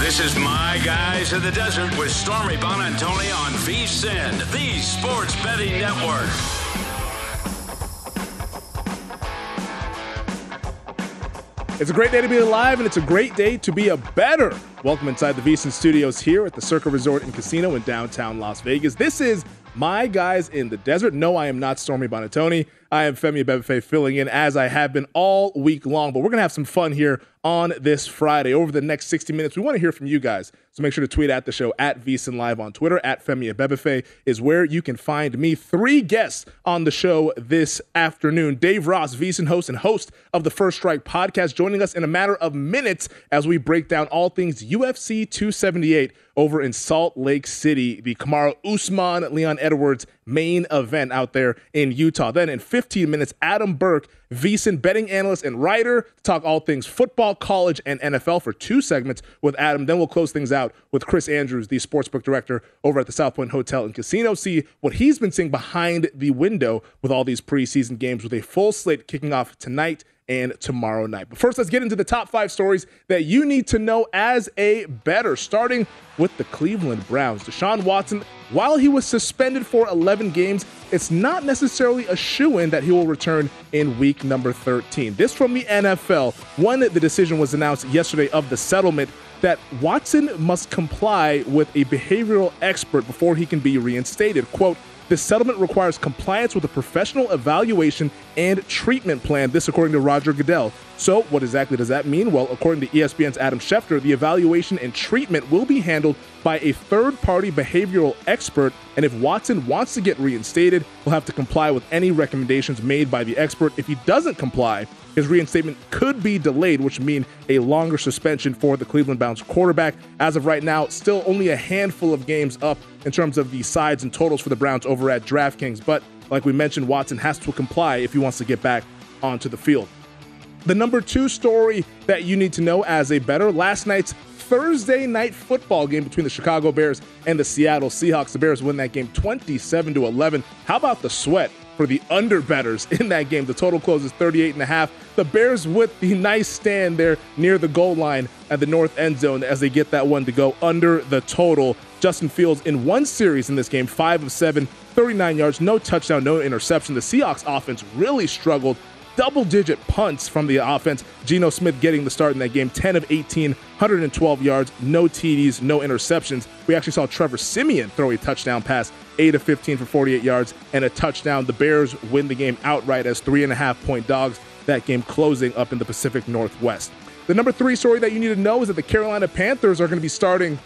This is My Guys in the Desert with Stormy Buonantony on VSIN, the Sports Betting Network. It's a great day to be alive, and it's a great day to be a better. Welcome inside the VSIN studios here at the Circa Resort and Casino in downtown Las Vegas. This is my guys in the desert. No, I am not Stormy Buonantony. I am Femi Abebefe filling in as I have been all week long. But we're to have some fun here on this Friday. Over the next 60 minutes, we want to hear from you guys. So make sure to tweet at the show at VSIN Live on Twitter. At Femi Abebefe is where you can find me. Three guests on the show this afternoon. Dave Ross, VSIN host and host of the First Strike podcast, joining us in a matter of minutes as we break down all things UFC 278 over in Salt Lake City. The Kamaru Usman, Leon Edwards main event out there in Utah. Then in 15 minutes, Adam Burke, VSIN betting analyst and writer, to talk all things football, college, and NFL for two segments with Adam. Then we'll close things out with Chris Andrews, the sportsbook director over at the South Point Hotel and Casino. See what he's been seeing behind the window with all these preseason games with a full slate kicking off tonight and tomorrow night. But first, let's get into the top five stories that you need to know as a better, starting with the Cleveland Browns. Deshaun Watson, while he was suspended for 11 games, it's not necessarily a shoe in that he will return in week number 13. This from the NFL. One, the decision was announced yesterday of the settlement that Watson must comply with a behavioral expert before he can be reinstated. Quote, this settlement requires compliance with a professional evaluation and treatment plan. This, according to Roger Goodell. So, what exactly does that mean? Well, according to ESPN's Adam Schefter, the evaluation and treatment will be handled by a third party behavioral expert. And if Watson wants to get reinstated, he'll have to comply with any recommendations made by the expert. If he doesn't comply, his reinstatement could be delayed, which mean a longer suspension for the Cleveland Browns quarterback. As of right now, still only a handful of games up in terms of the sides and totals for the Browns over at DraftKings. But like we mentioned, Watson has to comply if he wants to get back onto the field. The number two story that you need to know as a better last night's Thursday night football game between the Chicago Bears and the Seattle Seahawks. The Bears win that game 27 to 11. How about the sweat for the underbetters in that game? The total closes 38 and a half. The Bears with the nice stand there near the goal line at the north end zone as they get that one to go under the total. Justin Fields in one series in this game, 5 of 7, 39 yards, no touchdown, no interception. The Seahawks offense really struggled double digit punts from the offense. Geno Smith getting the start in that game 10 of 18, 112 yards, no TDs, no interceptions. We actually saw Trevor Siemian throw a touchdown pass, 8 of 15 for 48 yards and a touchdown. The Bears win the game outright as three and a half point dogs. That game closing up in the Pacific Northwest. The number three story that you need to know is that the Carolina Panthers are going to be starting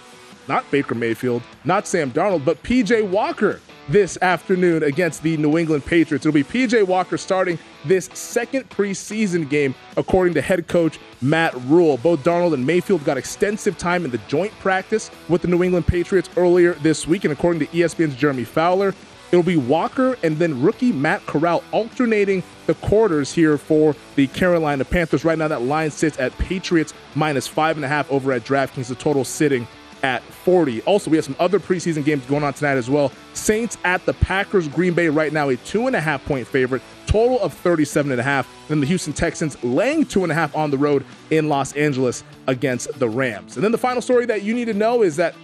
not Baker Mayfield, not Sam Darnold, but PJ Walker this afternoon against the New England Patriots. It'll be PJ Walker starting this second preseason game, according to head coach Matt Rhule. Both Darnold and Mayfield got extensive time in the joint practice with the New England Patriots earlier this week, and according to ESPN's Jeremy Fowler, It'll be Walker and then rookie Matt Corral alternating the quarters here for the Carolina Panthers. Right now, that line sits at Patriots minus five and a half over at DraftKings. The total sitting at 40. Also, we have some other preseason games going on tonight as well. Saints at the Packers. Green Bay right now a two and a half point favorite. Total of 37 and a half. Then the Houston Texans laying two and a half on the road in Los Angeles against the Rams. And then the final story that you need to know is that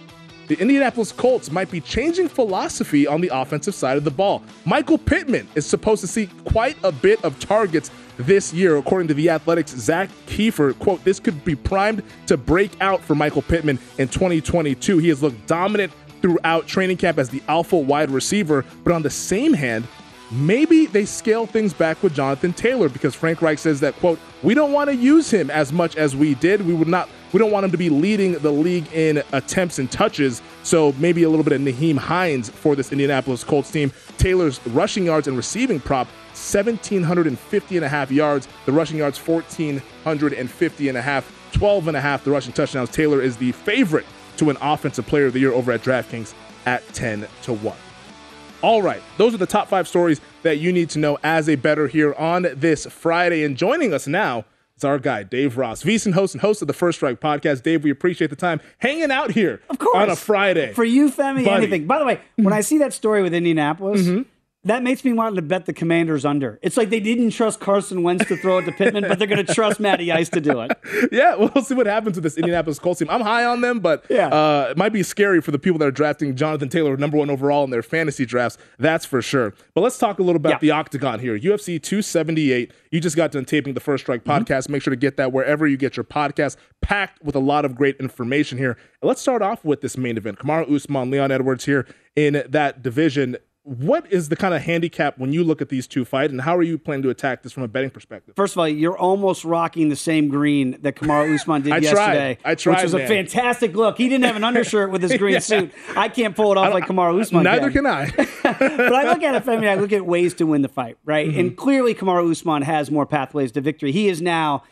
the Indianapolis Colts might be changing philosophy on the offensive side of the ball. Michael Pittman is supposed to see quite a bit of targets this year, according to the Athletics' Zak Keefer. Quote, this could be primed to break out for Michael Pittman in 2022. He has looked dominant throughout training camp as the alpha wide receiver, but on the same hand, maybe they scale things back with Jonathan Taylor because Frank Reich says that quote we don't want to use him as much as we did. We would not we don't want him to be leading the league in attempts and touches. So maybe a little bit of Nyheim Hines for this Indianapolis Colts team. Taylor's rushing yards and receiving prop 1750 and a half yards. The rushing yards 1450 and a half. 12 and a half the rushing touchdowns. Taylor is the favorite to an offensive player of the year over at DraftKings at 10 to 1. All right, those are the top five stories that you need to know as a better here on this Friday. And joining us now is our guy, Dave Ross, VSiN host and host of the First Strike podcast. Dave, we appreciate the time hanging out here of course. on a Friday. For you, Femi, Buddy. anything. By the way, when I see that story with Indianapolis, mm-hmm that makes me want to bet the Commanders under. It's like they didn't trust Carson Wentz to throw it to Pittman, but they're going to trust Matty Ice to do it. Yeah, we'll see what happens with this Indianapolis Colts team. I'm high on them, but yeah. uh, it might be scary for the people that are drafting Jonathan Taylor number one overall in their fantasy drafts. That's for sure. But let's talk a little about yeah. the Octagon here. UFC 278. You just got done taping the First Strike mm-hmm. podcast. Mm-hmm. Make sure to get that wherever you get your podcast, packed with a lot of great information here. let's start off with this main event. Kamaru Usman, Leon Edwards here in that division what is the kind of handicap when you look at these two fight, and how are you planning to attack this from a betting perspective? First of all, you're almost rocking the same green that Kamaru Usman did I yesterday, tried. I tried, which was man. a fantastic look. He didn't have an undershirt with his green yeah. suit. I can't pull it off like Kamaru Usman. Neither can, can I. but I look at it, I mean, I look at ways to win the fight, right? Mm-hmm. And clearly, Kamaru Usman has more pathways to victory. He is now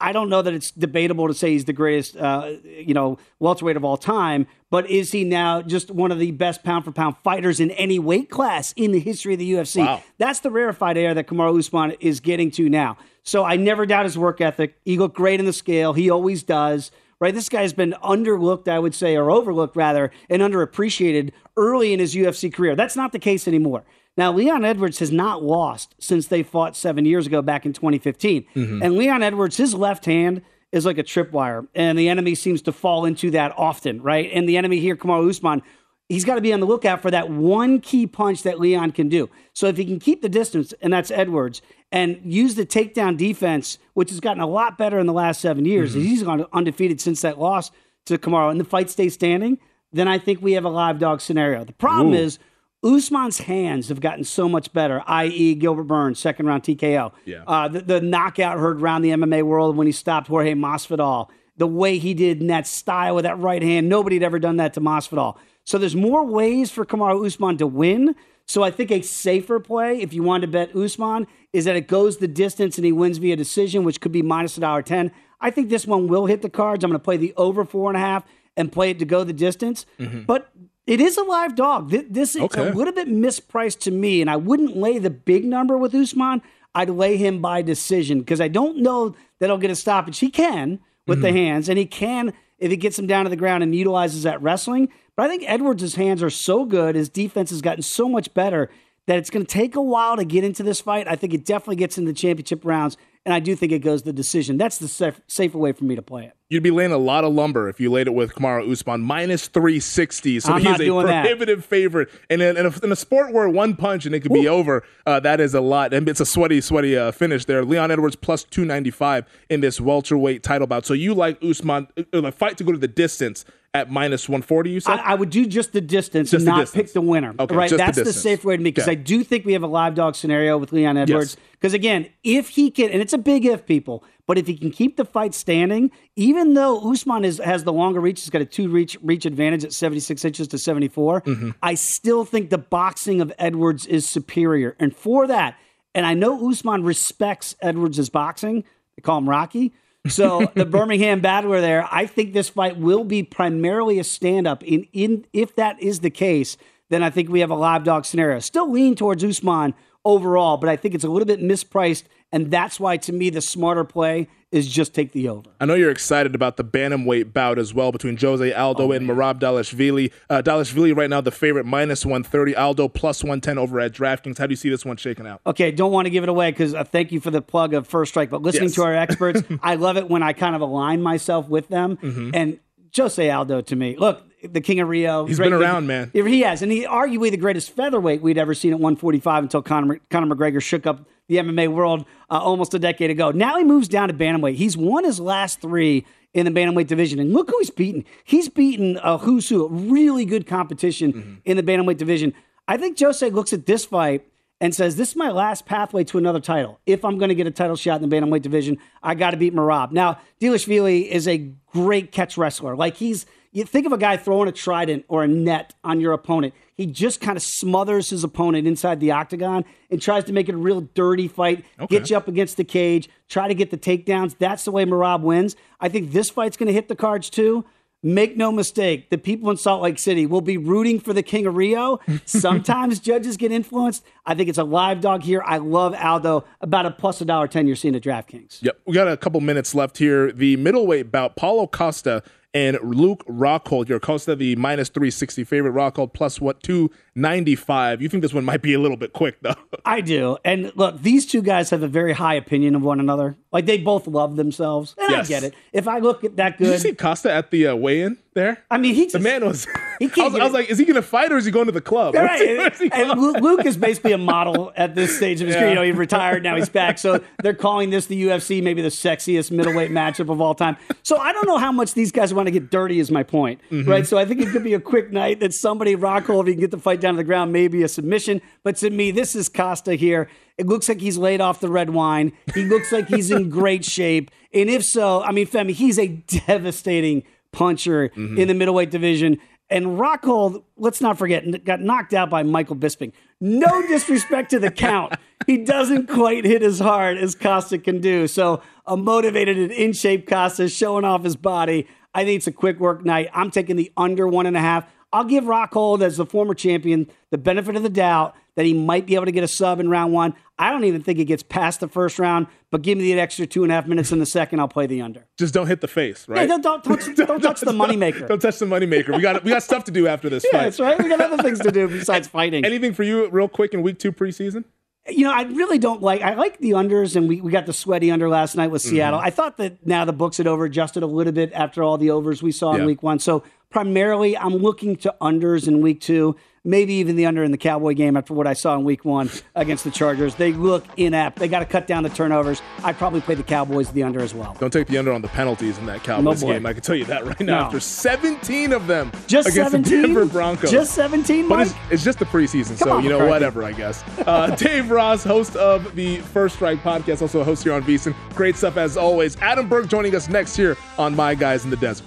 I don't know that it's debatable to say he's the greatest, uh, you know, welterweight of all time, but is he now just one of the best pound for pound fighters in any weight class in the history of the UFC? Wow. That's the rarefied air that Kamaru Usman is getting to now. So I never doubt his work ethic. He looked great in the scale. He always does. Right, this guy's been underlooked, I would say, or overlooked rather, and underappreciated early in his UFC career. That's not the case anymore. Now, Leon Edwards has not lost since they fought seven years ago back in 2015. Mm-hmm. And Leon Edwards, his left hand is like a tripwire, and the enemy seems to fall into that often, right? And the enemy here, Kamaru Usman, he's got to be on the lookout for that one key punch that Leon can do. So if he can keep the distance, and that's Edwards, and use the takedown defense, which has gotten a lot better in the last seven years, mm-hmm. he's gone undefeated since that loss to Kamaru, and the fight stays standing, then I think we have a live dog scenario. The problem Ooh. is Usman's hands have gotten so much better, i.e., Gilbert Burns, second round TKO. Yeah. Uh, the, the, knockout heard around the MMA world when he stopped Jorge Masvidal. The way he did in that style with that right hand, nobody had ever done that to Masvidal. So there's more ways for Kamaru Usman to win. So I think a safer play, if you want to bet Usman, is that it goes the distance and he wins via decision, which could be minus a dollar ten. I think this one will hit the cards. I'm going to play the over four and a half and play it to go the distance. Mm-hmm. But it is a live dog. This, is okay. a little bit mispriced to me, and I wouldn't lay the big number with Usman. I'd lay him by decision because I don't know that he'll get a stoppage. He can with mm-hmm. the hands, and he can if he gets him down to the ground and utilizes that wrestling. But I think Edwards' hands are so good, his defense has gotten so much better that it's going to take a while to get into this fight. I think it definitely gets into the championship rounds, and I do think it goes the decision. That's the safe, safer way for me to play it. You'd be laying a lot of lumber if you laid it with Kamaru Usman minus 360. So I'm he's a prohibitive that. favorite. And in, in, a, in, a, sport where one punch and it could Ooh. be over, uh, that is a lot. And it's a sweaty, sweaty uh, finish there. Leon Edwards plus 295 in this welterweight title bout. So you like Usman, uh, uh fight to go to the distance at minus 140, you said? I, I would do just the distance Just and the not distance. pick the winner. Okay, right? the That's the, distance. safe way to me because Okay. I do think we have a live dog scenario with Leon Edwards. Because again, if he can, and it's a big if, people, but if he can keep the fight standing, even though Usman is, has the longer reach, he's got a two reach reach advantage at 76 inches to 74, Mm-hmm. I still think the boxing of Edwards is superior. And for that, and I know Usman respects Edwards' boxing, they call him Rocky. So the Birmingham battler there, I think this fight will be primarily a stand-up. In in if that is the case, then I think we have a live dog scenario. Still lean towards Usman overall, but I think it's a little bit mispriced, and that's why to me the smarter play is just take the over. I know you're excited about the bantamweight bout as well between Jose Aldo and Merab Dvalishvili. Uh, Dalashvili right now the favorite minus 130, Aldo plus 110 over at DraftKings. How do you see this one shaking out? Okay, don't want to give it away because uh, thank you for the plug of First Strike. But listening Yes. to our experts, I love it when I kind of align myself with them. Mm-hmm. And Jose Aldo to me, look, the King of Rio. He's been big- around, man. He has, and he arguably the greatest featherweight we'd ever seen at 145 until Conor, Conor McGregor shook up the MMA world uh, almost a decade ago. Now he moves down to bantamweight. He's won his last three in the bantamweight division, and look who he's beaten. He's beaten a who's who, a really good competition Mm-hmm. in the bantamweight division. I think Jose looks at this fight and says, "This is my last pathway to another title. If I'm going to get a title shot in the bantamweight division, I got to beat Merab." Now, Dvalishvili is a great catch wrestler. Like he's, you think of a guy throwing a trident or a net on your opponent. He just kind of smothers his opponent inside the octagon and tries to make it a real dirty fight. Get you up against the cage, try to get the takedowns. That's the way Merab wins. I think this fight's going to hit the cards too. Make no mistake, the people in Salt Lake City will be rooting for the King of Rio. Sometimes judges get influenced. I think it's a live dog here. I love Aldo. About a plus a dollar ten you're seeing at DraftKings. Yep. We got a couple minutes left here. The middleweight bout, Paulo Costa and Luke Rockhold. Your Costa, the minus 360 favorite. Rockhold plus what, 295. You think this one might be a little bit quick, though? I do. And look, these two guys have a very high opinion of one another. Like they both love themselves. And Yes. I get it. If I look at that Did you see Costa at the uh, weigh in there? I mean, he The man was. He I, can't was I was like, is he going to fight or is he going to the club? Right. Where's he And Luke is basically a model at this stage of his career. You know, he retired, now he's back. So they're calling this the UFC, maybe the sexiest middleweight matchup of all time. So I don't know how much these guys want to get dirty, is my point. Mm-hmm. Right. So I think it could be a quick night that somebody, Rockhold, if he can get the fight down to the ground, maybe a submission. But to me, this is Costa here. It looks like he's laid off the red wine. He looks like he's in great shape. And if so, I mean, Femi, he's a devastating puncher Mm-hmm. in the middleweight division. And Rockhold, let's not forget, got knocked out by Michael Bisping. No disrespect to the count. He doesn't quite hit as hard as Costa can do. So a motivated and in shape Costa showing off his body. I think it's a quick work night. I'm taking the under one and a half. I'll give Rockhold, as the former champion, the benefit of the doubt that he might be able to get a sub in round one. I don't even think he gets past the first round, but give me the extra two and a half minutes in the second. I'll play the under. Just don't hit the face, right? don't, don't, touch, don't touch the moneymaker. Don't touch the moneymaker. We got we got stuff to do after this Yeah, fight. that's right. We got other things to do besides fighting. Anything for you, real quick, in week two preseason? you know, I really don't like. I like the unders, and we, we got the sweaty under last night with Seattle. Mm-hmm. I thought that now the books had over adjusted a little bit after all the overs we saw Yeah. in week one. So primarily, I'm looking to unders in week two. Maybe even the under in the Cowboy game after what I saw in week one against the Chargers. They look inept. They got to cut down the turnovers. I'd probably play the Cowboys the under as well. Don't take the under on the penalties in that Cowboys boy. game. I can tell you that right now. No. After 17 of them Just against 17? the Denver Broncos. Just 17, But it's, it's just the preseason, so on, you know McCarthy. whatever, I guess. Uh, Dave Ross, host of the First Strike podcast, also a host here on VSiN. Great stuff as always. Adam Burke joining us next here on My Guys in the Desert.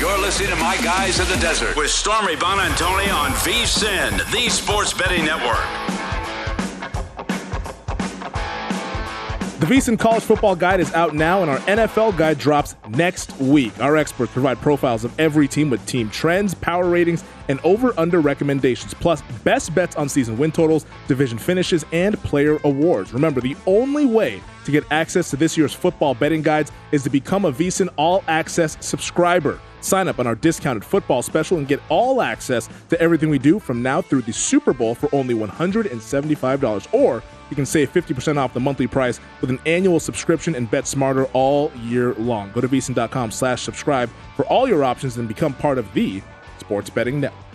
You're listening to My Guys in the Desert with Stormy Buonantony on VSIN, the Sports Betting Network. The VSiN College Football Guide is out now, and our NFL Guide drops next week. Our experts provide profiles of every team with team trends, power ratings, and over/under recommendations, plus best bets on season win totals, division finishes, and player awards. Remember, the only way to get access to this year's football betting guides is to become a VSiN All Access subscriber. Sign up on our discounted football special and get all access to everything we do from now through the Super Bowl for only $175. Or you can save 50% off the monthly price with an annual subscription and bet smarter all year long. Go to vsin.com slash subscribe for all your options and become part of the Sports Betting Network.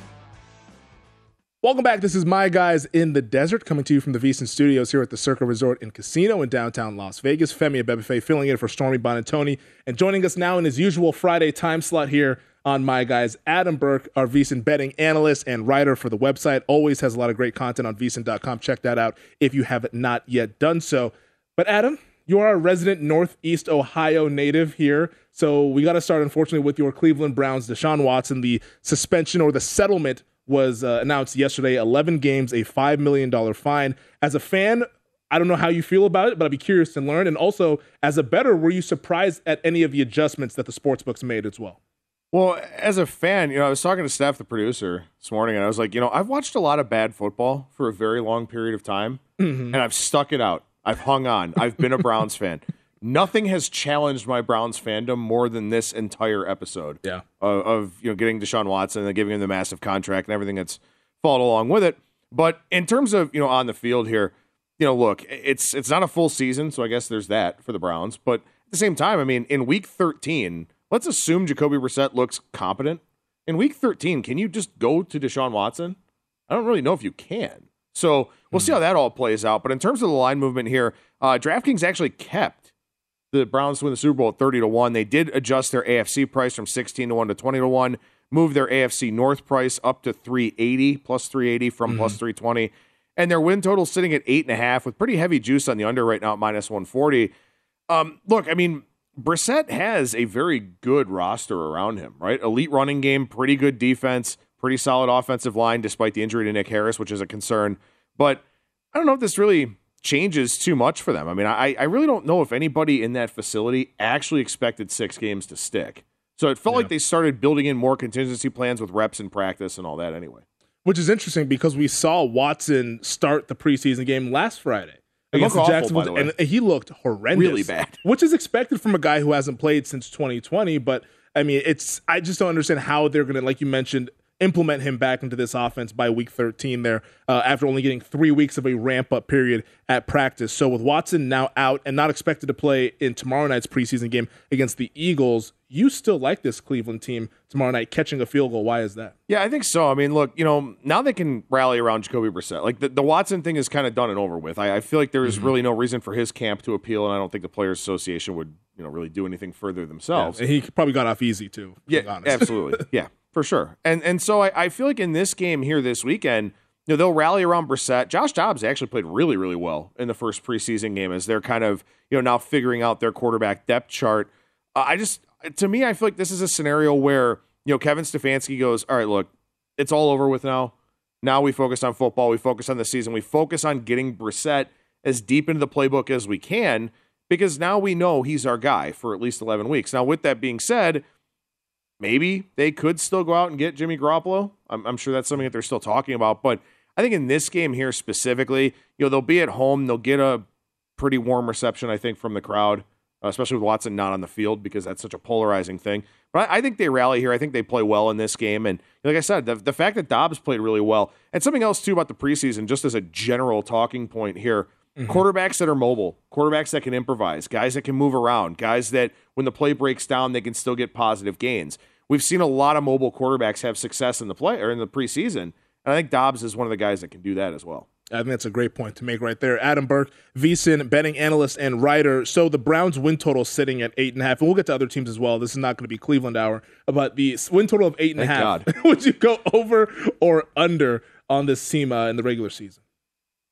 Welcome back. This is My Guys in the Desert coming to you from the VSiN Studios here at the Circa Resort and Casino in downtown Las Vegas. Femi Abebefe filling in for Stormy Buonantony and joining us now in his usual Friday time slot here on My Guys, Adam Burke, our VSiN betting analyst and writer for the website. Always has a lot of great content on VSiN.com. Check that out if you have not yet done so. But Adam, you are a resident Northeast Ohio native here. So we got to start, unfortunately, with your Cleveland Browns, Deshaun Watson. The suspension or the settlement was uh, announced yesterday 11 games, a $5 million fine. As a fan, I don't know how you feel about it, but I'd be curious to learn. And also, as a better, were you surprised at any of the adjustments that the sportsbooks made as well? Well, as a fan, you know, I was talking to Steph, the producer, this morning, and I was like, you know, I've watched a lot of bad football for a very long period of time, and I've stuck it out. I've hung on. I've been a Browns fan. Nothing has challenged my Browns fandom more than this entire episode. Yeah. Of, of you know getting Deshaun Watson and giving him the massive contract and everything that's followed along with it. But in terms of you know on the field here, you know, look, it's it's not a full season, so I guess there's that for the Browns. But at the same time, I mean, in Week 13, let's assume Jacoby Brissett looks competent. In Week 13, can you just go to Deshaun Watson? I don't really know if you can. So we'll see how that all plays out. But in terms of the line movement here, uh, DraftKings actually kept the Browns win the Super Bowl at 30 to 1. They did adjust their AFC price from 16 to 1 to 20 to 1, move their AFC North price up to 380 plus 380 from plus 320. And their win total sitting at eight and a half with pretty heavy juice on the under right now at minus 140. Um, look, I mean, Brissett has a very good roster around him, right? Elite running game, pretty good defense, pretty solid offensive line, despite the injury to Nick Harris, which is a concern. But I don't know if this really changes too much for them. I mean, I, I really don't know if anybody in that facility actually expected six games to stick. So it felt like they started building in more contingency plans with reps in practice and all that anyway. Which is interesting because we saw Watson start the preseason game last Friday against awful, Jacksonville, by the way. and he looked horrendous, Really bad. which is expected from a guy who hasn't played since 2020. But I mean, it's I just don't understand how they're going to, like you mentioned, implement him back into this offense by week 13 there uh, after only getting three weeks of a ramp up period at practice. So with Watson now out and not expected to play in tomorrow night's preseason game against the Eagles, you still like this Cleveland team tomorrow night catching a field goal. Why is that? Yeah, I think so. I mean, look, you know, now they can rally around Jacoby Brissett. Like the, the Watson thing is kind of done and over with. I, I feel like there's Mm-hmm. really no reason for his camp to appeal, and I don't think the Players Association would, you know, really do anything further themselves. And he probably got off easy too. Yeah, absolutely. Yeah, for sure. And and so I, I feel like in this game here this weekend, you know, they'll rally around Brissett. Josh Dobbs actually played really, really well in the first preseason game as they're kind of, you know, now figuring out their quarterback depth chart. Uh, I just, to me, I feel like this is a scenario where, you know, Kevin Stefanski goes, all right, look, it's all over with now. Now we focus on football. We focus on the season. We focus on getting Brissett as deep into the playbook as we can because now we know he's our guy for at least 11 weeks. Now, with that being said, maybe they could still go out and get Jimmy Garoppolo. I'm, I'm sure that's something that they're still talking about. But I think in this game here specifically, you know, they'll be at home. They'll get a pretty warm reception, I think, from the crowd, uh, especially with Watson not on the field because that's such a polarizing thing. But I, I think they rally here. I think they play well in this game. And like I said, the, the fact that Dobbs played really well, and something else too about the preseason, just as a general talking point here. Quarterbacks that are mobile, quarterbacks that can improvise, guys that can move around, guys that when the play breaks down, they can still get positive gains. We've seen a lot of mobile quarterbacks have success in the play or in the preseason, and I think Dobbs is one of the guys that can do that as well. I think that's a great point to make right there. Adam Burke, VSIN, betting analyst and writer. So the Browns win total sitting at eight and a half, and we'll get to other teams as well. This is not going to be Cleveland hour, but the win total of eight and a half. Thank Would you go over or under on this team uh, in the regular season?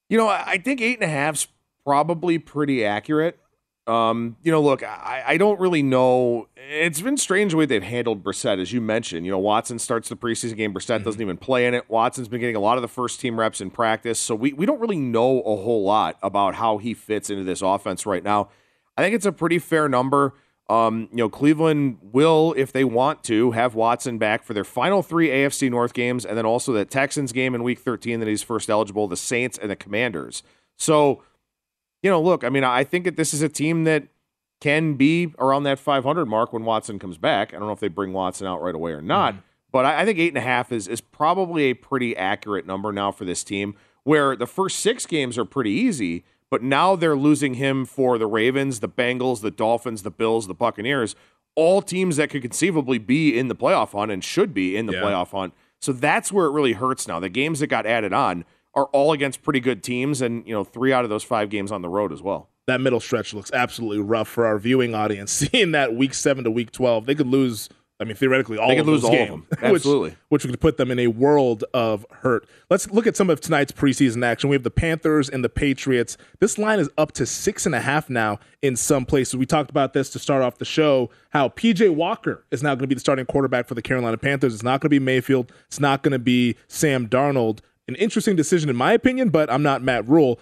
You know, I think eight and a half's probably pretty accurate. Um, you know, look, I, I don't really know. It's been strange the way they've handled Brissett, as you mentioned. You know, Watson starts the preseason game. Brissett doesn't even play in it. Watson's been getting a lot of the first team reps in practice, so we we don't really know a whole lot about how he fits into this offense right now. I think it's a pretty fair number. Um, you know, Cleveland will, if they want to, have Watson back for their final three AFC North games, and then also the Texans game in Week 13 that he's first eligible, the Saints and the Commanders. So, you know, look, I mean, I think that this is a team that can be around that 500 mark when Watson comes back. I don't know if they bring Watson out right away or not, but I, I think eight and a half is is probably a pretty accurate number now for this team. Where the first six games are pretty easy, but now they're losing him for the Ravens, the Bengals, the Dolphins, the Bills, the Buccaneers, all teams that could conceivably be in the playoff hunt and should be in the Yeah. playoff hunt. So that's where it really hurts now. The games that got added on are all against pretty good teams, and you know, three out of those five games on the road as well. That middle stretch looks absolutely rough for our viewing audience. Seeing that week seven to week 12, they could lose. I mean, theoretically, all They could of lose all of games, them. which- Absolutely. which, would put them in a world of hurt. Let's look at some of tonight's preseason action. We have the Panthers and the Patriots. This line is up to six and a half now in some places. We talked about this to start off the show. How PJ Walker is now going to be the starting quarterback for the Carolina Panthers. It's not going to be Mayfield. It's not going to be Sam Darnold. An interesting decision, in my opinion, but I'm not Matt Rhule.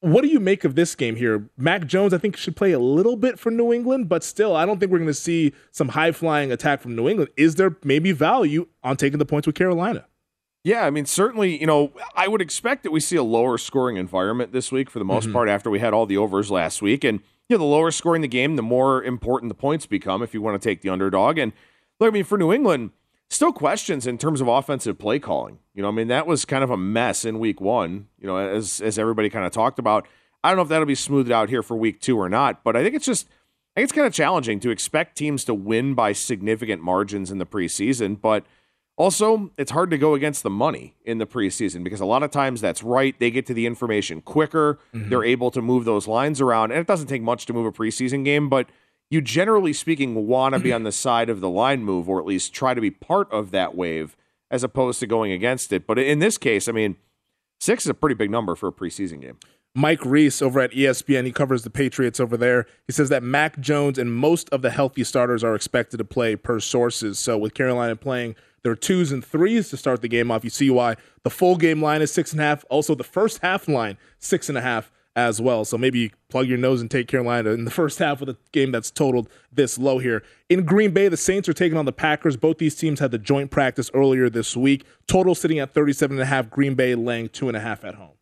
What do you make of this game here? Mac Jones, I think, should play a little bit for New England, but still, I don't think we're going to see some high flying attack from New England. Is there maybe value on taking the points with Carolina? Yeah, I mean, certainly, you know, I would expect that we see a lower scoring environment this week for the most Mhm. part after we had all the overs last week. And, you know, the lower scoring the game, the more important the points become if you want to take the underdog. And, look, I mean, for New England, still questions in terms of offensive play calling. You know, I mean, that was kind of a mess in week one, you know, as, as everybody kind of talked about. I don't know if that'll be smoothed out here for week two or not, but I think it's just, I think it's kind of challenging to expect teams to win by significant margins in the preseason, but also, it's hard to go against the money in the preseason because a lot of times that's right. They get to the information quicker. Mm-hmm. They're able to move those lines around. And it doesn't take much to move a preseason game, but you generally speaking want to be on the side of the line move or at least try to be part of that wave as opposed to going against it. But in this case, I mean, six is a pretty big number for a preseason game. Mike Reiss over at ESPN, he covers the Patriots over there. He says that Mac Jones and most of the healthy starters are expected to play per sources. So with Carolina playing their twos and threes to start the game off, you see why the full game line is six and a half. Also, the first half line, six and a half as well. So maybe you plug your nose and take Carolina in the first half of the game that's totaled this low here. In Green Bay, the Saints are taking on the Packers. Both these teams had the joint practice earlier this week. Total sitting at 37 and a half. Green Bay laying two and a half at home.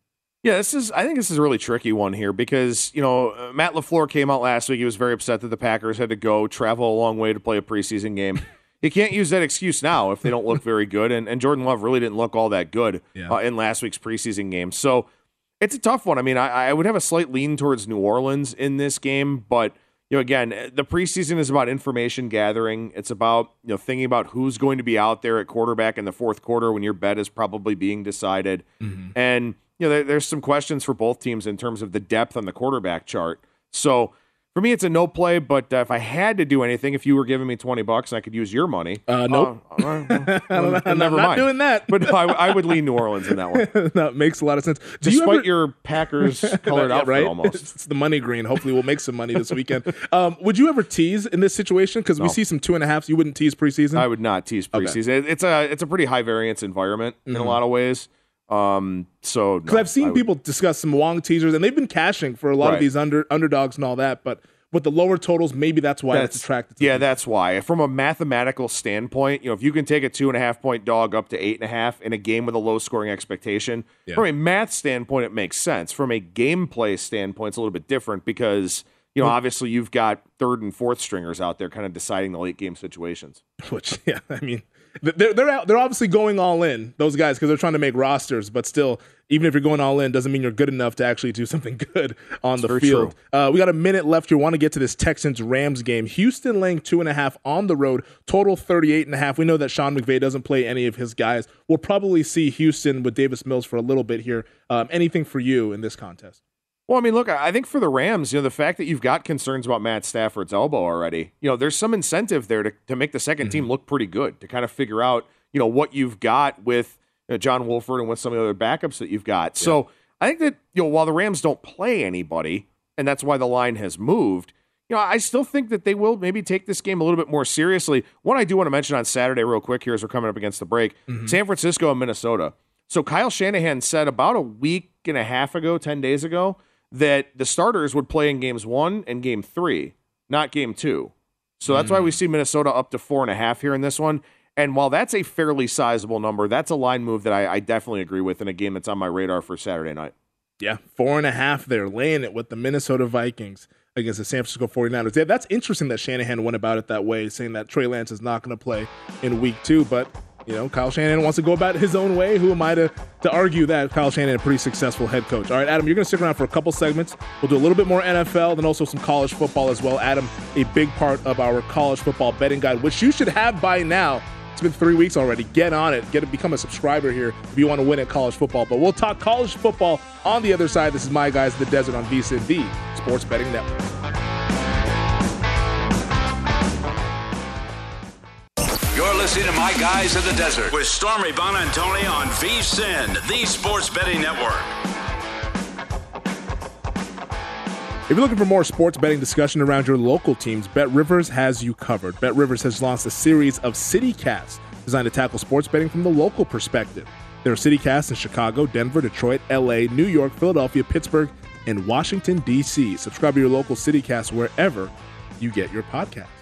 Yeah, this is. I think this is a really tricky one here because you know Matt Lafleur came out last week. He was very upset that the Packers had to go travel a long way to play a preseason game. you can't use that excuse now if they don't look very good. And, and Jordan Love really didn't look all that good Yeah. uh, in last week's preseason game. So it's a tough one. I mean, I, I would have a slight lean towards New Orleans in this game, but you know, again, the preseason is about information gathering. It's about you know thinking about who's going to be out there at quarterback in the fourth quarter when your bet is probably being decided, mm-hmm. and you know there, there's some questions for both teams in terms of the depth on the quarterback chart. So for me, it's a no play. But uh, if I had to do anything, if you were giving me twenty bucks and I could use your money, Uh, nope. uh, uh, uh, I'm never not mind. doing that. But I, I would lean New Orleans in that one, that makes a lot of sense. Do despite you ever, your Packers colored outfit right? almost. It's the money green. Hopefully, we'll make some money this weekend. Um, would you ever tease in this situation? Because we see some two and a halves. You wouldn't tease preseason. I would not tease preseason. It- It's a it's a pretty high variance environment in a Mhm. lot of ways. Um, so Because no, I've seen would- people discuss some Wong teasers, and they've been cashing for a lot of these under underdogs and all that. But with the lower totals, maybe that's why it's attracted. Yeah, that's why. From a mathematical standpoint, you know, if you can take a two and a half point dog up to eight and a half in a game with a low scoring expectation, Yeah. from a math standpoint, it makes sense. From a gameplay standpoint, it's a little bit different because you know, obviously, you've got third and fourth stringers out there, kind of deciding the late game situations. Which, yeah, I mean, they're they're out, they're obviously going all in those guys because they're trying to make rosters. But still, even if you're going all in, doesn't mean you're good enough to actually do something good on the field. Uh, we got a minute left here. Want to get to this Texans Rams game? Houston laying two and a half on the road. Total 38 and a half. We know that Sean McVay doesn't play any of his guys. We'll probably see Houston with Davis Mills for a little bit here. Um, anything for you in this contest? Well, I mean, look, I think for the Rams, you know, the fact that you've got concerns about Matt Stafford's elbow already, you know, there's some incentive there to, to make the 2nd team mm-hmm. look pretty good, to kind of figure out, you know, what you've got with you know, John Wolford and with some of the other backups that you've got. So I think that, you know, while the Rams don't play anybody, and that's why the line has moved, you know, I still think that they will maybe take this game a little bit more seriously. One I do want to mention on Saturday, real quick, here as we're coming up against the break mm-hmm. San Francisco and Minnesota. So Kyle Shanahan said about a week and a half ago, 10 days ago, that the starters would play in games one and game three, not game two. So that's why we mm. see Minnesota up to four and a half here in this one. And while that's a fairly sizable number, that's a line move that I, I definitely agree with in a game that's on my radar for Saturday night. Yeah, four and a half there, laying it with the Minnesota Vikings against the San Francisco 49ers. Yeah, that's interesting that Shanahan went about it that way, saying that Trey Lance is not going to play in week two. But, you know, Kyle Shanahan wants to go about his own way. Who am I to, to argue that? Kyle Shanahan, a pretty successful head coach. All right, Adam, you're going to stick around for a couple segments. We'll do a little bit more NFL, then also some college football as well. Adam, a big part of our college football betting guide, which you should have by now. It's been three weeks already. Get on it. Get it. Become a subscriber here if you want to win at college football. But we'll talk college football on the other side. This is my guys the desert on the Sports Betting Network. You're listening to My Guys in the Desert with Stormy Buonantony on VSIN, the Sports Betting Network. If you're looking for more sports betting discussion around your local teams, Bet Rivers has you covered. Bet Rivers has launched a series of CityCasts designed to tackle sports betting from the local perspective. There are CityCasts in Chicago, Denver, Detroit, LA, New York, Philadelphia, Pittsburgh, and Washington, D.C. Subscribe to your local CityCast wherever you get your podcasts.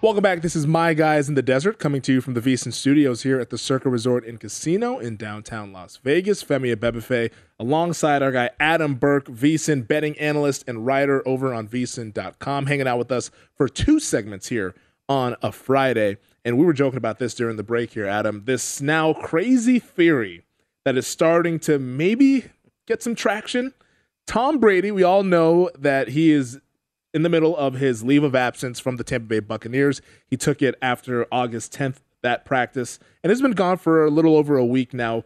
Welcome back. This is My Guys in the Desert coming to you from the VSiN studios here at the Circa Resort and Casino in downtown Las Vegas. Femi Abebefe alongside our guy Adam Burke, VSiN betting analyst and writer over on VSiN.com, hanging out with us for two segments here on a Friday. And we were joking about this during the break here, Adam. This now crazy theory that is starting to maybe get some traction. Tom Brady, we all know that he is in the middle of his leave of absence from the Tampa Bay Buccaneers. He took it after August 10th, that practice, and has been gone for a little over a week now.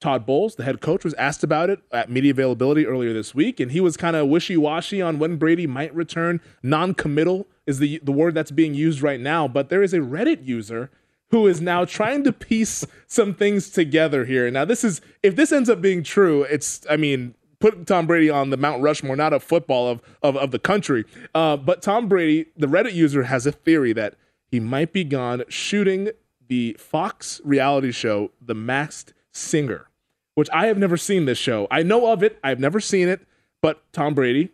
Todd Bowles, the head coach, was asked about it at media availability earlier this week, and he was kind of wishy washy on when Brady might return. Non committal is the, the word that's being used right now, but there is a Reddit user who is now trying to piece some things together here. Now, this is, if this ends up being true, it's, I mean, put Tom Brady on the Mount Rushmore, not of football, of, of, of the country. Uh, but Tom Brady, the Reddit user, has a theory that he might be gone shooting the Fox reality show, The Masked Singer, which I have never seen this show. I know of it, I've never seen it, but Tom Brady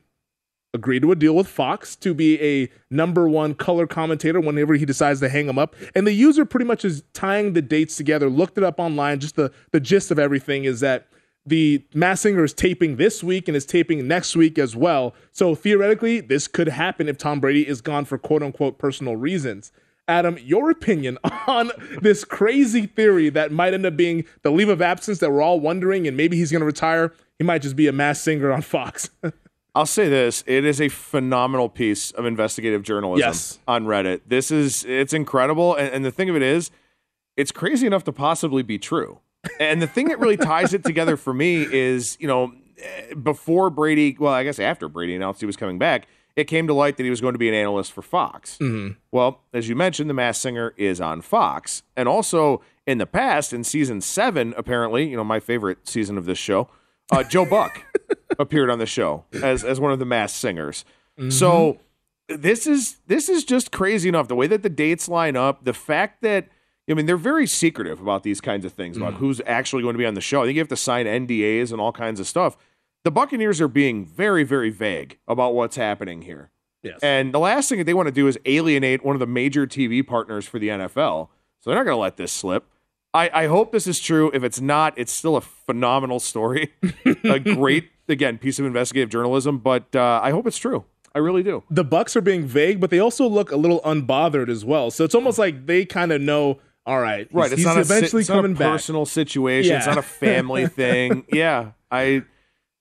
agreed to a deal with Fox to be a number one color commentator whenever he decides to hang him up. And the user pretty much is tying the dates together, looked it up online. Just the, the gist of everything is that the Masked Singer is taping this week and is taping next week as well. So theoretically, this could happen if Tom Brady is gone for quote unquote personal reasons. Adam, your opinion on this crazy theory that might end up being the leave of absence that we're all wondering, and maybe he's going to retire. He might just be a Masked Singer on Fox. I'll say this: it is a phenomenal piece of investigative journalism Yes. on Reddit. This is it's incredible, and, and the thing of it is, it's crazy enough to possibly be true. And the thing that really ties it together for me is, you know, before Brady, well, I guess after Brady announced he was coming back, it came to light that he was going to be an analyst for Fox. Well, as you mentioned, The Masked Singer is on Fox. And also in the past, in season seven, apparently, you know, my favorite season of this show, uh, Joe Buck appeared on the show as, as one of the Masked Singers. So this is this is just crazy enough. The way that the dates line up, the fact that I mean they're very secretive about these kinds of things, about who's actually going to be on the show. I think you have to sign NDAs and all kinds of stuff. The Buccaneers are being very, very vague about what's happening here. Yes. And the last thing that they want to do is alienate one of the major TV partners for the NFL. So they're not going to let this slip. I, I hope this is true. If it's not, it's still a phenomenal story. a great, again, piece of investigative journalism, but uh, I hope it's true. I really do. the Bucks are being vague, but they also look a little unbothered as well. So it's almost like they kind of know. All right, Right. He's, It's he's not a, si- eventually not coming a back. personal situation. It's not a family thing. Yeah. I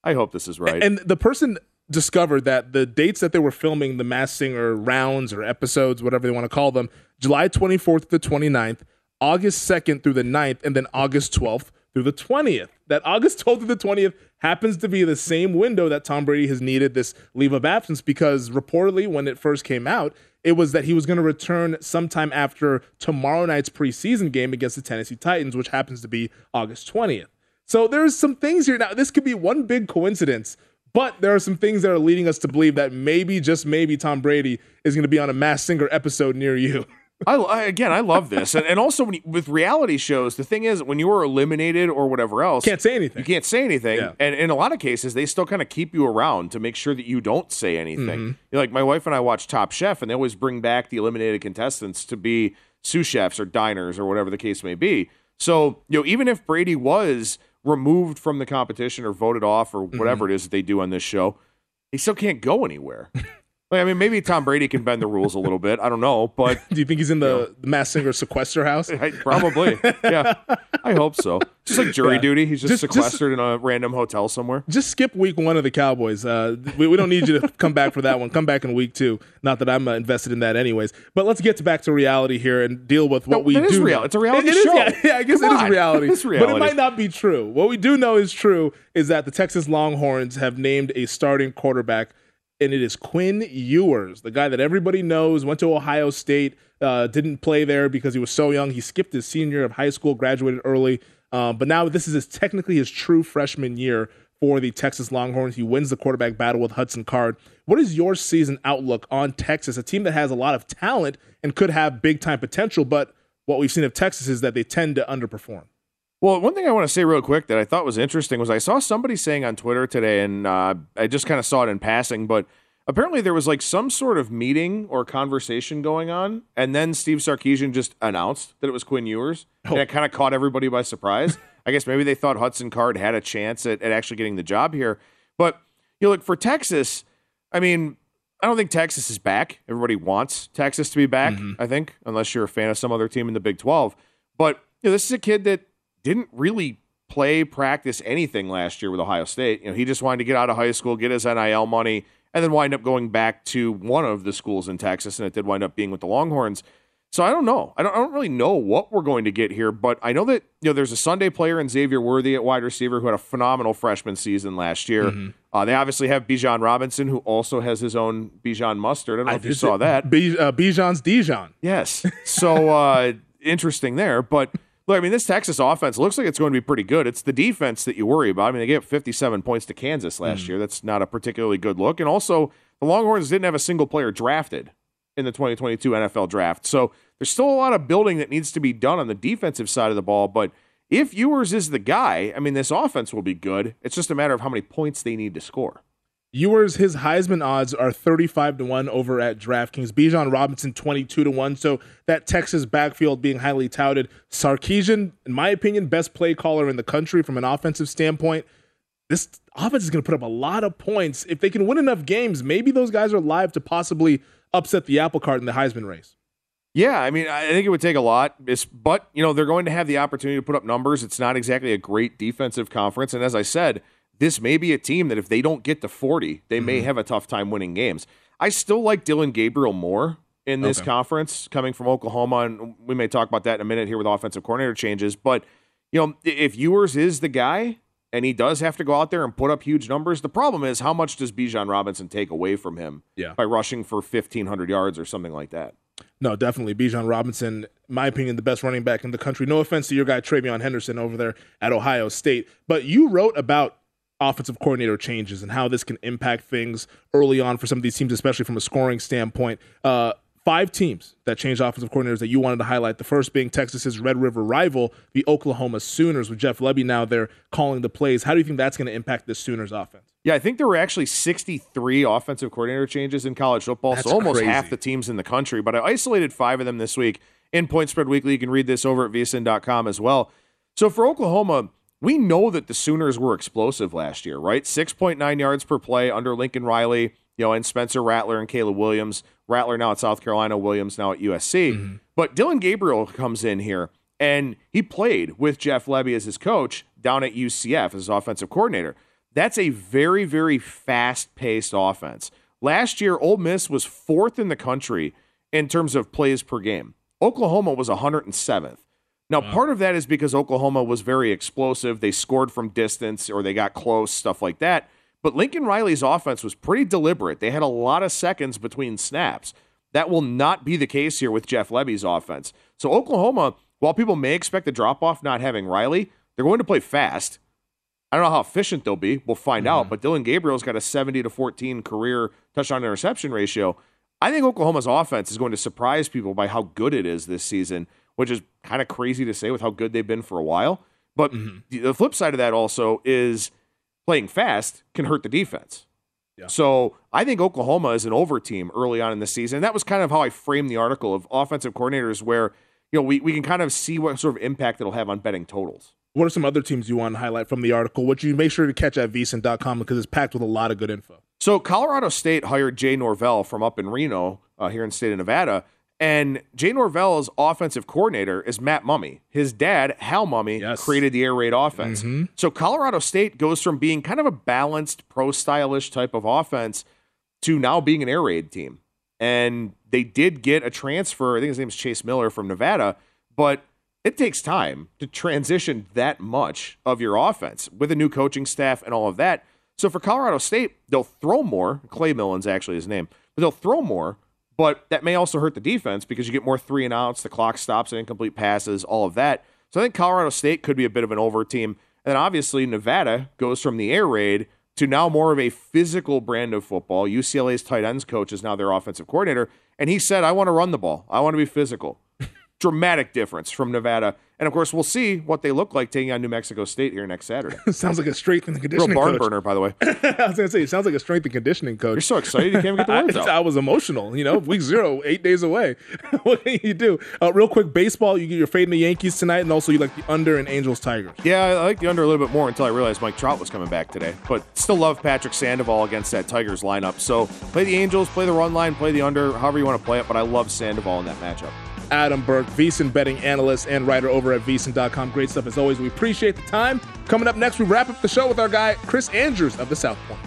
I hope this is right. And the person discovered that the dates that they were filming the Masked Singer rounds or episodes, whatever they want to call them, July 24th to the 29th, August 2nd through the 9th, and then August 12th through the 20th. That August 12th through the 20th happens to be the same window that Tom Brady has needed this leave of absence because reportedly, when it first came out, it was that he was going to return sometime after tomorrow night's preseason game against the Tennessee Titans, which happens to be August 20th. So there's some things here. Now, this could be one big coincidence, but there are some things that are leading us to believe that maybe, just maybe, Tom Brady is going to be on a Masked Singer episode near you. I, I again, I love this, and, and also when you, with reality shows, the thing is, when you are eliminated or whatever else, Can't say anything. You can't say anything, Yeah. and in a lot of cases, they still kind of keep you around to make sure that you don't say anything. Mm-hmm. You know, like my wife and I watch Top Chef, and they always bring back the eliminated contestants to be sous chefs or diners or whatever the case may be. So you know, even if Brady was removed from the competition or voted off or Mm-hmm. whatever it is that they do on this show, he still can't go anywhere. Like, I mean, maybe Tom Brady can bend the rules a little bit. I don't know, but Do you think he's in the, the Masked Singer sequester house? I- probably. yeah, I hope so. Just like jury Yeah. duty, he's just, Just- just- sequestered in a random hotel somewhere. Just skip week one of the Cowboys. Uh, we, we don't need you to come back for that one. Come back in week two. Not that I'm uh, invested in that, anyways. But let's get to back to reality here and deal with what No, we it is do. real. It's a reality It- it is, show. yeah, yeah, I guess Come it is reality. It is But it might not be true. What we do know is true is that the Texas Longhorns have named a starting quarterback, and it is Quinn Ewers, the guy that everybody knows, went to Ohio State, uh, didn't play there because he was so young. He skipped his senior of high school, graduated early. Um, but now this is his, technically his true freshman year for the Texas Longhorns. He wins the quarterback battle with Hudson Card. What is your season outlook on Texas, a team that has a lot of talent and could have big time potential, but what we've seen of Texas is that they tend to underperform. Well, one thing I want to say real quick that I thought was interesting was I saw somebody saying on Twitter today, and uh, I just kind of saw it in passing, but apparently there was like some sort of meeting or conversation going on, and then Steve Sarkisian just announced that it was Quinn Ewers, and it kind of caught everybody by surprise. I guess maybe they thought Hudson Card had a chance at, at actually getting the job here, but you know, look for Texas. I mean, I don't think Texas is back. Everybody wants Texas to be back. I think, unless you're a fan of some other team in the Big Twelve. But you know, this is a kid that didn't really play, practice anything last year with Ohio State. You know, he just wanted to get out of high school, get his NIL money, and then wind up going back to one of the schools in Texas, and it did wind up being with the Longhorns. So I don't know. I don't, I don't really know what we're going to get here, but I know that you know there's a Sunday player in Xavier Worthy at wide receiver who had a phenomenal freshman season last year. Uh, they obviously have Bijan Robinson, who also has his own Bijan mustard. I don't know if you saw it that. Bij- uh, Bijan's Dijon. Yes. So uh, interesting there. But look, I mean, this Texas offense looks like it's going to be pretty good. It's the defense that you worry about. I mean, they gave 57 points to Kansas last mm. year. That's not a particularly good look. And also, the Longhorns didn't have a single player drafted in the 2022 NFL draft. So there's still a lot of building that needs to be done on the defensive side of the ball. But if Ewers is the guy, I mean, this offense will be good. It's just a matter of how many points they need to score. Ewers, his Heisman odds are 35 to 1 over at DraftKings. Bijan Robinson, 22 to 1. So that Texas backfield being highly touted. Sarkisian, in my opinion, best play caller in the country from an offensive standpoint. this offense is going to put up a lot of points. If they can win enough games, maybe those guys are live to possibly upset the apple cart in the Heisman race. Yeah, I mean, I think it would take a lot, but you know they're going to have the opportunity to put up numbers. It's not exactly a great defensive conference, and as I said, this may be a team that if they don't get to forty, they mm-hmm. may have a tough time winning games. I still like Dillon Gabriel more in this okay. conference, coming from Oklahoma, and we may talk about that in a minute here with offensive coordinator changes. But you know, if Ewers is the guy, and he does have to go out there and put up huge numbers. The problem is how much does Bijan Robinson take away from him yeah. by rushing for 1,500 yards or something like that? No, definitely. Bijan Robinson, my opinion, the best running back in the country. No offense to your guy, TreVeyon Henderson, over there at Ohio State. But you wrote about offensive coordinator changes and how this can impact things early on for some of these teams, especially from a scoring standpoint. Uh, five teams that changed offensive coordinators that you wanted to highlight. The first being Texas's Red River rival, the Oklahoma Sooners, with Jeff Lebby now there calling the plays. How do you think that's going to impact the Sooners offense? Yeah, I think there were actually 63 offensive coordinator changes in college football, that's so almost crazy. half the teams in the country. But I isolated five of them this week in Point Spread Weekly. You can read this over at vsin.com as well. So for Oklahoma, we know that the Sooners were explosive last year, right? 6.9 yards per play under Lincoln Riley you know, and Spencer Rattler and Caleb Williams. Rattler now at South Carolina, Williams now at USC. Mm-hmm. But Dillon Gabriel comes in here and he played with Jeff Lebby as his coach down at UCF as his offensive coordinator. That's a very, very fast paced offense. Last year, Ole Miss was fourth in the country in terms of plays per game. Oklahoma was 107th. Now, wow. part of that is because Oklahoma was very explosive. They scored from distance or they got close, stuff like that. But Lincoln Riley's offense was pretty deliberate. They had a lot of seconds between snaps. That will not be the case here with Jeff Lebby's offense. So Oklahoma, while people may expect a drop off not having Riley, they're going to play fast. I don't know how efficient they'll be. We'll find mm-hmm. out. But Dillon Gabriel's got a 70 to 14 career touchdown interception ratio. I think Oklahoma's offense is going to surprise people by how good it is this season, which is kind of crazy to say with how good they've been for a while. But mm-hmm. the flip side of that also is playing fast can hurt the defense. Yeah. So I think Oklahoma is an over team early on in the season. That was kind of how I framed the article of offensive coordinators where, you know, we, we can kind of see what sort of impact it'll have on betting totals. What are some other teams you want to highlight from the article, which you make sure to catch at vsin.com because it's packed with a lot of good info. So Colorado State hired Jay Norvell from up in Reno, uh, here in the state of Nevada, and Jay Norvell's offensive coordinator is Matt Mumme. His dad, Hal Mumme, yes. created the air raid offense. Mm-hmm. So Colorado State goes from being kind of a balanced, pro stylish type of offense to now being an air raid team. And they did get a transfer. I think his name is Chase Miller from Nevada, but it takes time to transition that much of your offense with a new coaching staff and all of that. So for Colorado State, they'll throw more. Clay Millen's actually his name, but they'll throw more but that may also hurt the defense because you get more three and outs, the clock stops and incomplete passes, all of that. So I think Colorado State could be a bit of an over team. And then obviously, Nevada goes from the air raid to now more of a physical brand of football. UCLA's tight ends coach is now their offensive coordinator. And he said, I want to run the ball, I want to be physical. Dramatic difference from Nevada and of course, we'll see what they look like taking on New Mexico State here next Saturday. sounds like a strength and conditioning Real barn coach. burner, by the way. I was going to say, it sounds like a strength and conditioning coach. You're so excited you can't even get the words I, out. I was emotional. You know, week zero, eight days away. what can you do? Uh, real quick, baseball. You get your fade in the Yankees tonight, and also you like the under and Angels Tigers. Yeah, I like the under a little bit more until I realized Mike Trout was coming back today. But still love Patrick Sandoval against that Tigers lineup. So play the Angels, play the run line, play the under, however you want to play it. But I love Sandoval in that matchup. Adam Burke, VSIN betting analyst and writer over at VSIN.com. Great stuff as always. We appreciate the time. Coming up next, we wrap up the show with our guy, Chris Andrews of the South Point.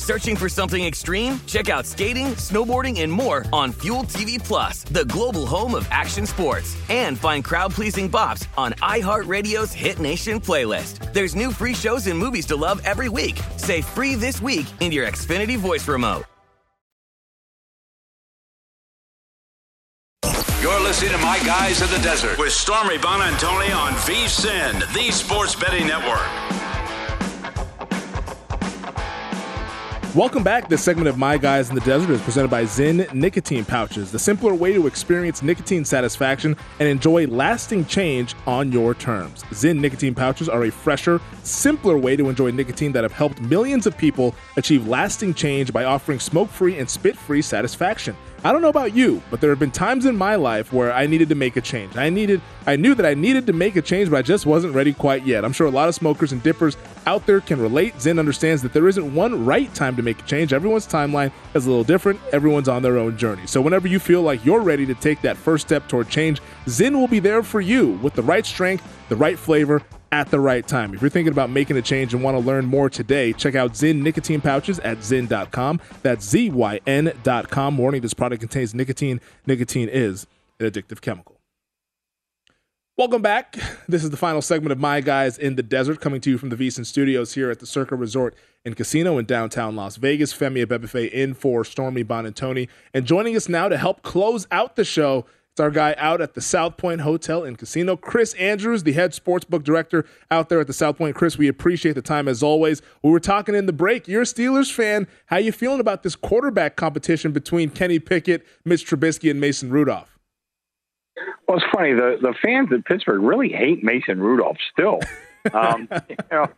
Searching for something extreme? Check out skating, snowboarding, and more on Fuel TV Plus, the global home of action sports. And find crowd-pleasing bops on iHeartRadio's Hit Nation playlist. There's new free shows and movies to love every week. Say free this week in your Xfinity voice remote. You're listening to My Guys in the Desert with Stormy Buonantony on VSIN, the Sports Betting Network. Welcome back. This segment of My Guys in the Desert is presented by Zyn Nicotine Pouches, the simpler way to experience nicotine satisfaction and enjoy lasting change on your terms. Zyn Nicotine Pouches are a fresher, simpler way to enjoy nicotine that have helped millions of people achieve lasting change by offering smoke free and spit free satisfaction. I don't know about you, but there have been times in my life where I needed to make a change. I needed I knew that I needed to make a change, but I just wasn't ready quite yet. I'm sure a lot of smokers and dippers out there can relate. Zyn understands that there isn't one right time to make a change. Everyone's timeline is a little different. Everyone's on their own journey. So whenever you feel like you're ready to take that first step toward change, Zyn will be there for you with the right strength, the right flavor, at the right time. If you're thinking about making a change and want to learn more today, check out Zyn nicotine pouches at zyn.com. That's Z-Y-N.com. Warning, this product contains nicotine. Nicotine is an addictive chemical. Welcome back. This is the final segment of My Guys in the Desert, coming to you from the VSIN Studios here at the Circa Resort and Casino in downtown Las Vegas. Femi Abebefe in for Stormy Buonantony. And joining us now to help close out the show our guy out at the South Point Hotel and Casino, Chris Andrews, the head sportsbook director out there at the South Point. Chris, we appreciate the time as always. We were talking in the break. You're a Steelers fan. How you feeling about this quarterback competition between Kenny Pickett, Mitch Trubisky, and Mason Rudolph? Well, it's funny. The the fans in Pittsburgh really hate Mason Rudolph still. Um, you know,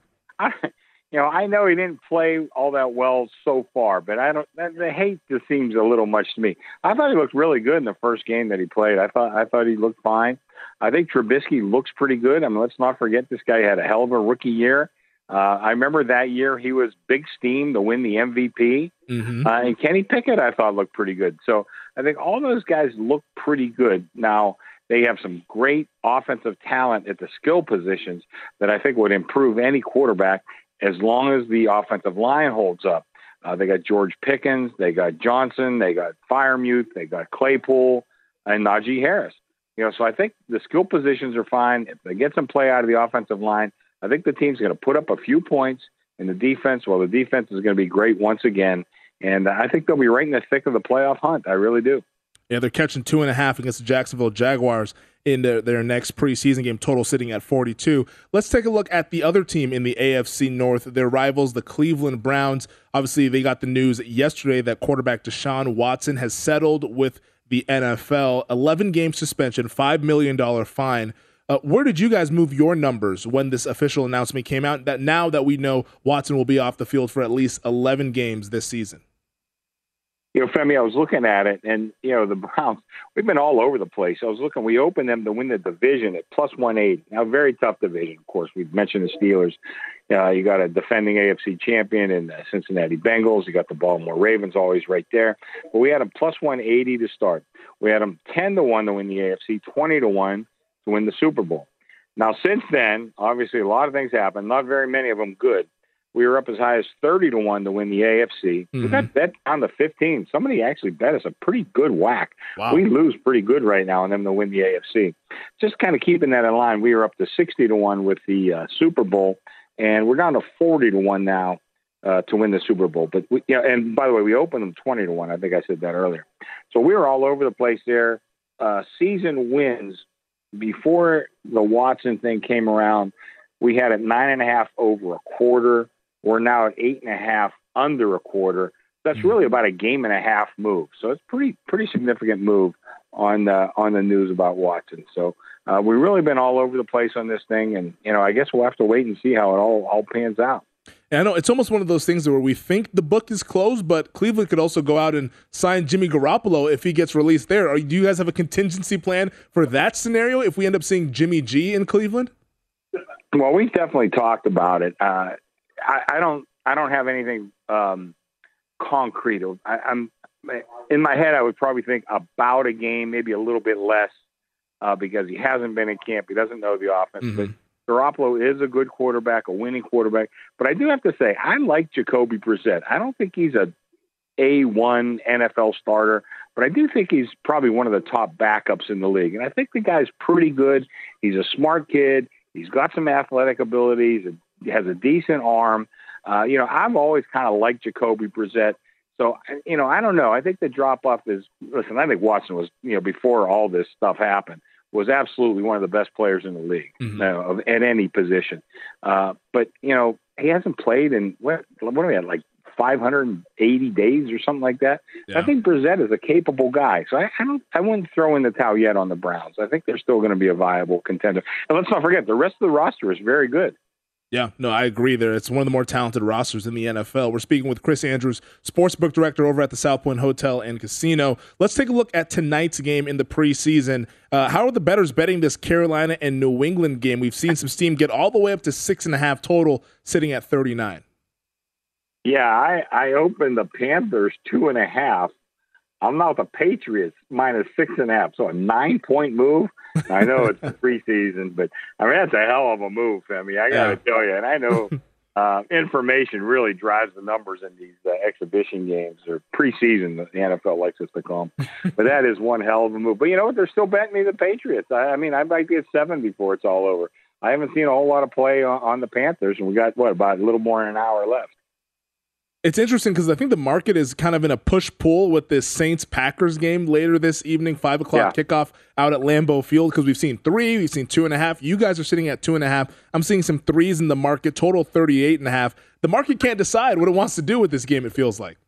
I, you know, I know he didn't play all that well so far, but I don't. The hate just seems a little much to me. I thought he looked really good in the first game that he played. I thought I thought he looked fine. I think Trubisky looks pretty good. I mean, let's not forget this guy had a hell of a rookie year. Uh, I remember that year he was big steam to win the MVP, mm-hmm. uh, and Kenny Pickett I thought looked pretty good. So I think all those guys look pretty good now. They have some great offensive talent at the skill positions that I think would improve any quarterback as long as the offensive line holds up. Uh, they got George Pickens, they got Johnson, they got Freiermuth, they got Claypool, and Najee Harris. You know, so I think the skill positions are fine. If they get some play out of the offensive line, I think the team's going to put up a few points in the defense. Well, the defense is going to be great once again, and I think they'll be right in the thick of the playoff hunt. I really do. Yeah, they're catching two and a half against the Jacksonville Jaguars in their, their next preseason game, total sitting at 42. Let's take a look at the other team in the AFC North, their rivals, the Cleveland Browns. Obviously, they got the news yesterday that quarterback Deshaun Watson has settled with the NFL, 11 game suspension, $5 million fine. Uh, where did you guys move your numbers when this official announcement came out? That now that we know Watson will be off the field for at least 11 games this season you know, Femi, I was looking at it, and you know, the Browns. We've been all over the place. I was looking. We opened them to win the division at plus one eighty. Now, very tough division, of course. We've mentioned the Steelers. Uh, you got a defending AFC champion in the Cincinnati Bengals. You got the Baltimore Ravens, always right there. But we had them plus one eighty to start. We had them ten to one to win the AFC, twenty to one to win the Super Bowl. Now, since then, obviously, a lot of things happened. Not very many of them good we were up as high as 30 to 1 to win the AFC. Mm-hmm. We got bet down to 15. Somebody actually bet us a pretty good whack. Wow. We lose pretty good right now and them to win the AFC. Just kind of keeping that in line, we were up to 60 to 1 with the uh, Super Bowl, and we're down to 40 to 1 now uh, to win the Super Bowl. But we, you know, and by the way, we opened them twenty to one. I think I said that earlier. So we were all over the place there. Uh, season wins before the Watson thing came around. We had it nine and a half over a quarter. We're now at eight and a half under a quarter. That's really about a game and a half move. So it's pretty pretty significant move on the on the news about Watson. So uh, we've really been all over the place on this thing, and you know I guess we'll have to wait and see how it all all pans out. And I know it's almost one of those things where we think the book is closed, but Cleveland could also go out and sign Jimmy Garoppolo if he gets released there. Are, do you guys have a contingency plan for that scenario if we end up seeing Jimmy G in Cleveland? Well, we've definitely talked about it. Uh, I, I, don't. I don't have anything um, concrete. I, I'm in my head. I would probably think about a game, maybe a little bit less, uh, because he hasn't been in camp. He doesn't know the offense. Mm-hmm. But Garoppolo is a good quarterback, a winning quarterback. But I do have to say, I like Jacoby Brissett. I don't think he's a A1 NFL starter, but I do think he's probably one of the top backups in the league. And I think the guy's pretty good. He's a smart kid. He's got some athletic abilities. He has a decent arm. Uh, you know, I've always kind of liked Jacoby Brissett. So, you know, I don't know. I think the drop off is, listen, I think Watson was, you know, before all this stuff happened, was absolutely one of the best players in the league mm-hmm. uh, at any position. Uh, but, you know, he hasn't played in, what, what are we at, like 580 days or something like that. Yeah. I think Brissett is a capable guy, so I, I, don't. I wouldn't throw in the towel yet on the Browns. I think they're still going to be a viable contender. And let's not forget the rest of the roster is very good. Yeah, no, I agree there. It's one of the more talented rosters in the NFL. We're speaking with Chris Andrews, sportsbook director over at the South Point Hotel and Casino. Let's take a look at tonight's game in the preseason. Uh, how are the bettors betting this Carolina and New England game? We've seen some steam get all the way up to six and a half total, sitting at 39. Yeah, I, I opened the Panthers two and a half. I'm now the Patriots minus six and a half. So a nine point move. I know it's preseason, but I mean, that's a hell of a move, Femi. I got to yeah. tell you. And I know uh, information really drives the numbers in these uh, exhibition games or preseason, the NFL likes us to call them. but that is one hell of a move. But you know what? They're still betting me the Patriots. I, I mean, I might be at seven before it's all over. I haven't seen a whole lot of play on, on the Panthers, and we got, what, about a little more than an hour left. It's interesting because I think the market is kind of in a push pull with this Saints Packers game later this evening, five o'clock yeah. kickoff out at Lambeau Field because we've seen three, we've seen two and a half. You guys are sitting at two and a half. I'm seeing some threes in the market, total 38 and a half. The market can't decide what it wants to do with this game, it feels like.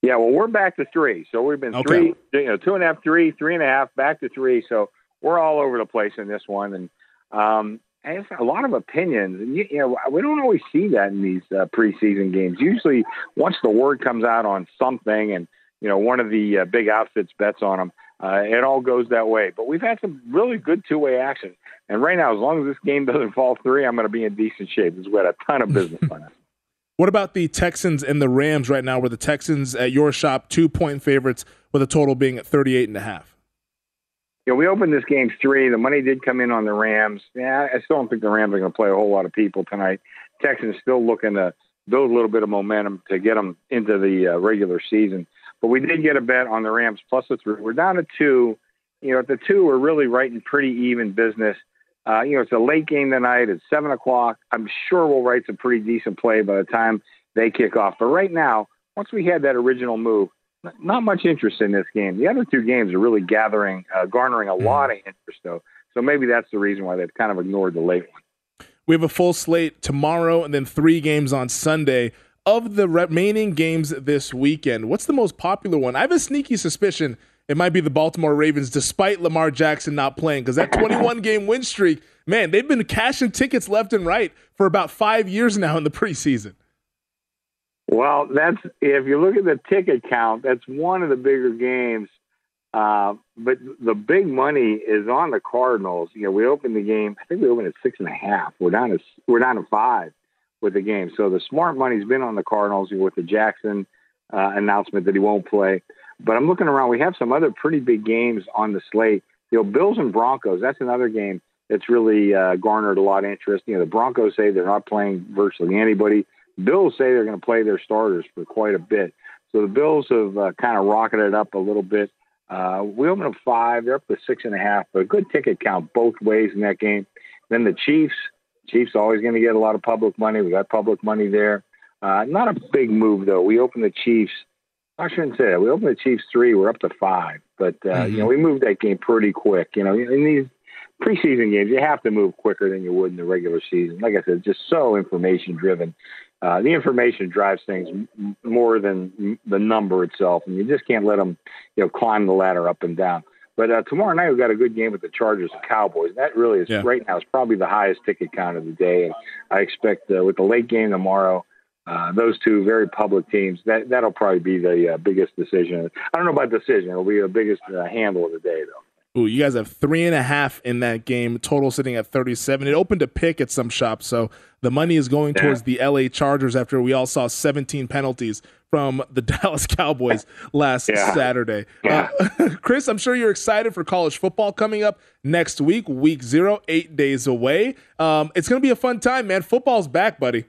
Yeah, well, we're back to three. So we've been okay. three, you know, two and a half, three, three and a half, back to three. So we're all over the place in this one. And, um, it's a lot of opinions, and you, you, know we don't always see that in these uh, preseason games. Usually, once the word comes out on something, and you know one of the uh, big outfits bets on them, uh, it all goes that way. But we've had some really good two-way action, and right now, as long as this game doesn't fall three, I'm going to be in decent shape. This is we had a ton of business on it. What about the Texans and the Rams right now? Where the Texans at your shop two point favorites with a total being at 38 and a half? You know, we opened this game three. The money did come in on the Rams. Yeah, I still don't think the Rams are going to play a whole lot of people tonight. Texans still looking to build a little bit of momentum to get them into the uh, regular season. But we did get a bet on the Rams plus the three. We're down to two. You know, at the two, we're really writing pretty even business. Uh, you know, it's a late game tonight. It's seven o'clock. I'm sure we'll write some pretty decent play by the time they kick off. But right now, once we had that original move, not much interest in this game. The other two games are really gathering, uh, garnering a mm. lot of interest, though. So maybe that's the reason why they've kind of ignored the late one. We have a full slate tomorrow and then three games on Sunday. Of the remaining games this weekend, what's the most popular one? I have a sneaky suspicion it might be the Baltimore Ravens, despite Lamar Jackson not playing, because that 21 game win streak, man, they've been cashing tickets left and right for about five years now in the preseason. Well, that's if you look at the ticket count, that's one of the bigger games. Uh, but the big money is on the Cardinals. You know, we opened the game. I think we opened at six and a half. We're down to we're down to five with the game. So the smart money's been on the Cardinals with the Jackson uh, announcement that he won't play. But I'm looking around. We have some other pretty big games on the slate. You know, Bills and Broncos. That's another game that's really uh, garnered a lot of interest. You know, the Broncos say they're not playing virtually anybody. Bills say they're going to play their starters for quite a bit. So the Bills have uh, kind of rocketed up a little bit. Uh, we open up five. They're up to six and a half, but a good ticket count both ways in that game. Then the Chiefs. Chiefs always going to get a lot of public money. We got public money there. Uh, not a big move though. We opened the Chiefs. I shouldn't say that. We opened the Chiefs three. We're up to five, but uh, mm-hmm. you know we moved that game pretty quick. You know, in these preseason games, you have to move quicker than you would in the regular season. Like I said, just so information driven. Uh, the information drives things m- more than the number itself, and you just can't let them, you know, climb the ladder up and down. But uh, tomorrow night we've got a good game with the Chargers and Cowboys. That really is yeah. right now is probably the highest ticket count of the day, and I expect uh, with the late game tomorrow. Uh, those two very public teams. That that'll probably be the uh, biggest decision. I don't know about decision. It'll be the biggest uh, handle of the day, though. Ooh, you guys have three and a half in that game, total sitting at 37. It opened a pick at some shops, so the money is going yeah. towards the LA Chargers after we all saw 17 penalties from the Dallas Cowboys last yeah. Saturday. Yeah. Uh, Chris, I'm sure you're excited for college football coming up next week, week zero, eight days away. Um, it's going to be a fun time, man. Football's back, buddy.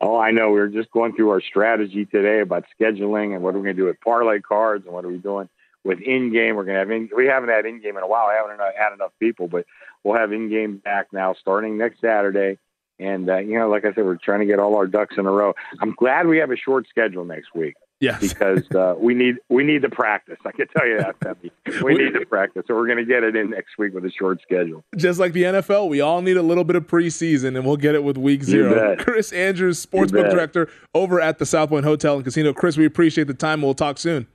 Oh, I know. We are just going through our strategy today about scheduling and what are we going to do with parlay cards and what are we doing with in game. We're gonna have in. We haven't had in game in a while. I haven't had enough people, but we'll have in game back now starting next Saturday. And uh, you know, like I said, we're trying to get all our ducks in a row. I'm glad we have a short schedule next week. Yes. because uh, we need we need to practice. I can tell you that, Peppy. We need to practice. So we're going to get it in next week with a short schedule. Just like the NFL, we all need a little bit of preseason, and we'll get it with Week Zero. Chris Andrews, sportsbook director over at the South Point Hotel and Casino. Chris, we appreciate the time. We'll talk soon.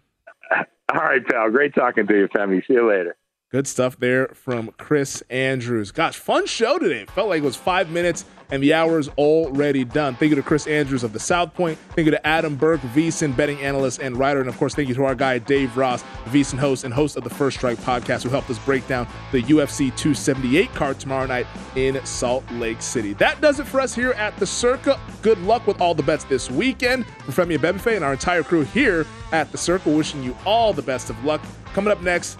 All right, pal. Great talking to you, family. See you later. Good stuff there from Chris Andrews. Gosh, fun show today. Felt like it was five minutes and the hour is already done. Thank you to Chris Andrews of the South Point. Thank you to Adam Burke, VSIN betting analyst and writer. And of course, thank you to our guy, Dave Ross, VSIN host and host of the First Strike podcast, who helped us break down the UFC 278 card tomorrow night in Salt Lake City. That does it for us here at the Circa. Good luck with all the bets this weekend. From Femi Abebefe and our entire crew here at the Circa, wishing you all the best of luck. Coming up next,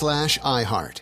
slash iHeart.